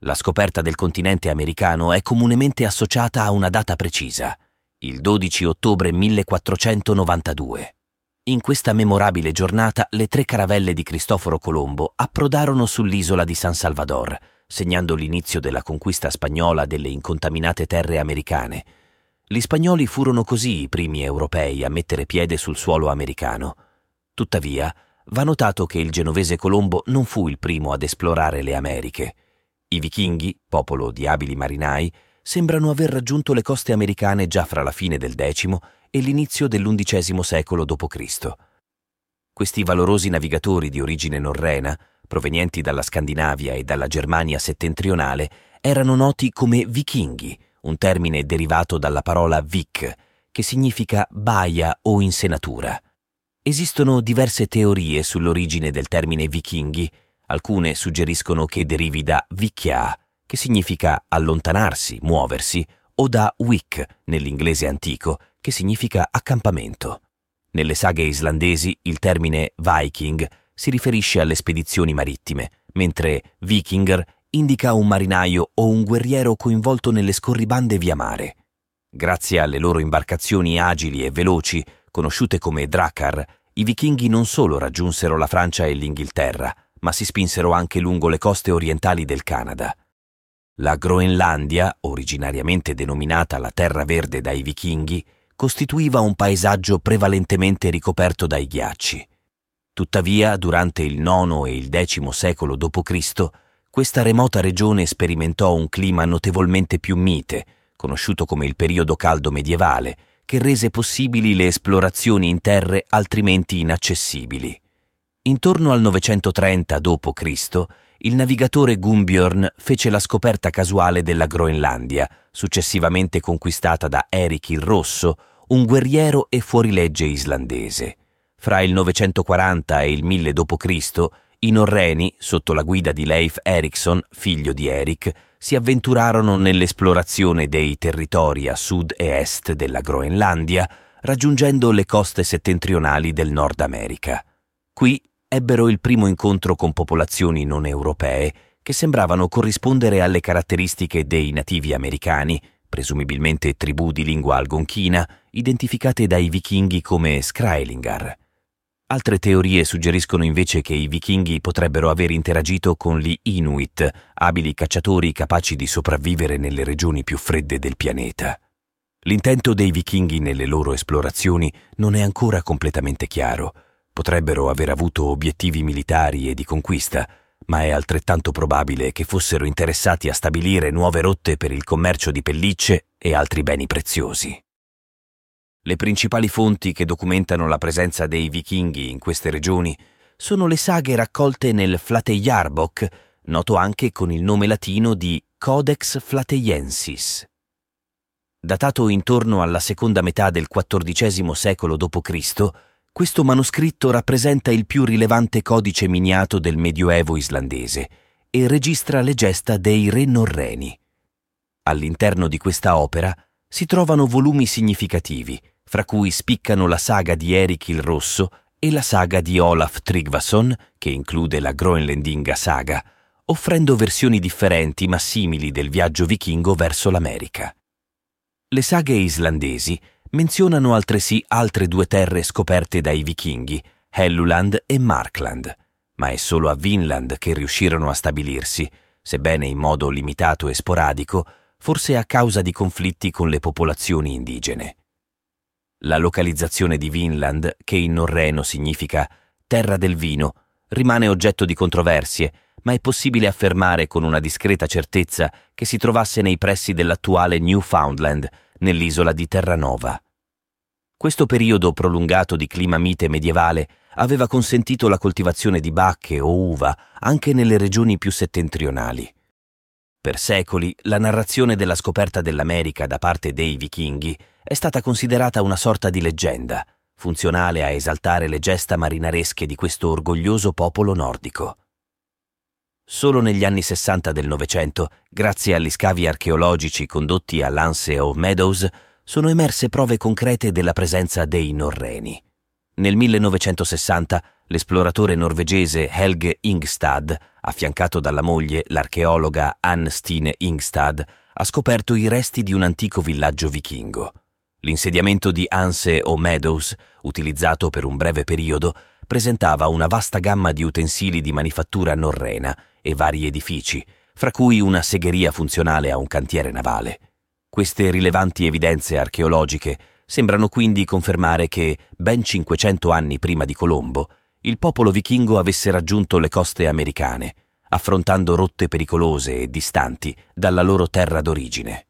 La scoperta del continente americano è comunemente associata a una data precisa, il 12 ottobre 1492. In questa memorabile giornata le tre caravelle di Cristoforo Colombo approdarono sull'isola di San Salvador, segnando l'inizio della conquista spagnola delle incontaminate terre americane. Gli spagnoli furono così i primi europei a mettere piede sul suolo americano. Tuttavia, va notato che il genovese Colombo non fu il primo ad esplorare le Americhe. I vichinghi, popolo di abili marinai, sembrano aver raggiunto le coste americane già fra la fine del X e l'inizio dell'undicesimo secolo d.C. Questi valorosi navigatori di origine norrena, provenienti dalla Scandinavia e dalla Germania settentrionale, erano noti come vichinghi, un termine derivato dalla parola vik, che significa baia o insenatura. Esistono diverse teorie sull'origine del termine vichinghi, alcune suggeriscono che derivi da vikja, che significa allontanarsi, muoversi, o da wik, nell'inglese antico, che significa accampamento. Nelle saghe islandesi il termine Viking si riferisce alle spedizioni marittime, mentre Vikinger indica un marinaio o un guerriero coinvolto nelle scorribande via mare. Grazie alle loro imbarcazioni agili e veloci, conosciute come Drakkar, i vichinghi non solo raggiunsero la Francia e l'Inghilterra, ma si spinsero anche lungo le coste orientali del Canada. La Groenlandia, originariamente denominata la Terra Verde dai vichinghi, costituiva un paesaggio prevalentemente ricoperto dai ghiacci. Tuttavia, durante il IX e il X secolo d.C., questa remota regione sperimentò un clima notevolmente più mite, conosciuto come il periodo caldo medievale, che rese possibili le esplorazioni in terre altrimenti inaccessibili. Intorno al 930 d.C., il navigatore Gumbjörn fece la scoperta casuale della Groenlandia, successivamente conquistata da Eric il Rosso, un guerriero e fuorilegge islandese. Fra il 940 e il 1000 d.C., i norreni, sotto la guida di Leif Erikson, figlio di Eric, si avventurarono nell'esplorazione dei territori a sud e est della Groenlandia, raggiungendo le coste settentrionali del Nord America. Qui ebbero il primo incontro con popolazioni non europee che sembravano corrispondere alle caratteristiche dei nativi americani, presumibilmente tribù di lingua algonchina, identificate dai vichinghi come Skraelingar. Altre teorie suggeriscono invece che i vichinghi potrebbero aver interagito con gli Inuit, abili cacciatori capaci di sopravvivere nelle regioni più fredde del pianeta. L'intento dei vichinghi nelle loro esplorazioni non è ancora completamente chiaro, Potrebbero aver avuto obiettivi militari e di conquista, ma è altrettanto probabile che fossero interessati a stabilire nuove rotte per il commercio di pellicce e altri beni preziosi. Le principali fonti che documentano la presenza dei vichinghi in queste regioni sono le saghe raccolte nel Flateyjarbok, noto anche con il nome latino di Codex Flateiensis. Datato intorno alla seconda metà del XIV secolo d.C., questo manoscritto rappresenta il più rilevante codice miniato del Medioevo islandese e registra le gesta dei re norreni. All'interno di questa opera si trovano volumi significativi, fra cui spiccano la saga di Eric il Rosso e la saga di Olaf Tryggvason, che include la Groenlandinga saga, offrendo versioni differenti ma simili del viaggio vichingo verso l'America. Le saghe islandesi menzionano altresì altre due terre scoperte dai vichinghi, Helluland e Markland, ma è solo a Vinland che riuscirono a stabilirsi, sebbene in modo limitato e sporadico, forse a causa di conflitti con le popolazioni indigene. La localizzazione di Vinland, che in norreno significa terra del vino, rimane oggetto di controversie, ma è possibile affermare con una discreta certezza che si trovasse nei pressi dell'attuale Newfoundland, nell'isola di Terranova. Questo periodo prolungato di clima mite medievale aveva consentito la coltivazione di bacche o uva anche nelle regioni più settentrionali. Per secoli la narrazione della scoperta dell'America da parte dei vichinghi è stata considerata una sorta di leggenda, funzionale a esaltare le gesta marinaresche di questo orgoglioso popolo nordico. Solo negli anni 60 del Novecento, grazie agli scavi archeologici condotti a Lance of Meadows, sono emerse prove concrete della presenza dei norreni. Nel 1960 l'esploratore norvegese Helge Ingstad affiancato dalla moglie, l'archeologa Anne Stine Ingstad, ha scoperto i resti di un antico villaggio vichingo. L'insediamento di Anse o Meadows, utilizzato per un breve periodo, presentava una vasta gamma di utensili di manifattura norrena e vari edifici, fra cui una segheria funzionale a un cantiere navale. Queste rilevanti evidenze archeologiche sembrano quindi confermare che, ben 500 anni prima di Colombo, il popolo vichingo avesse raggiunto le coste americane, affrontando rotte pericolose e distanti dalla loro terra d'origine.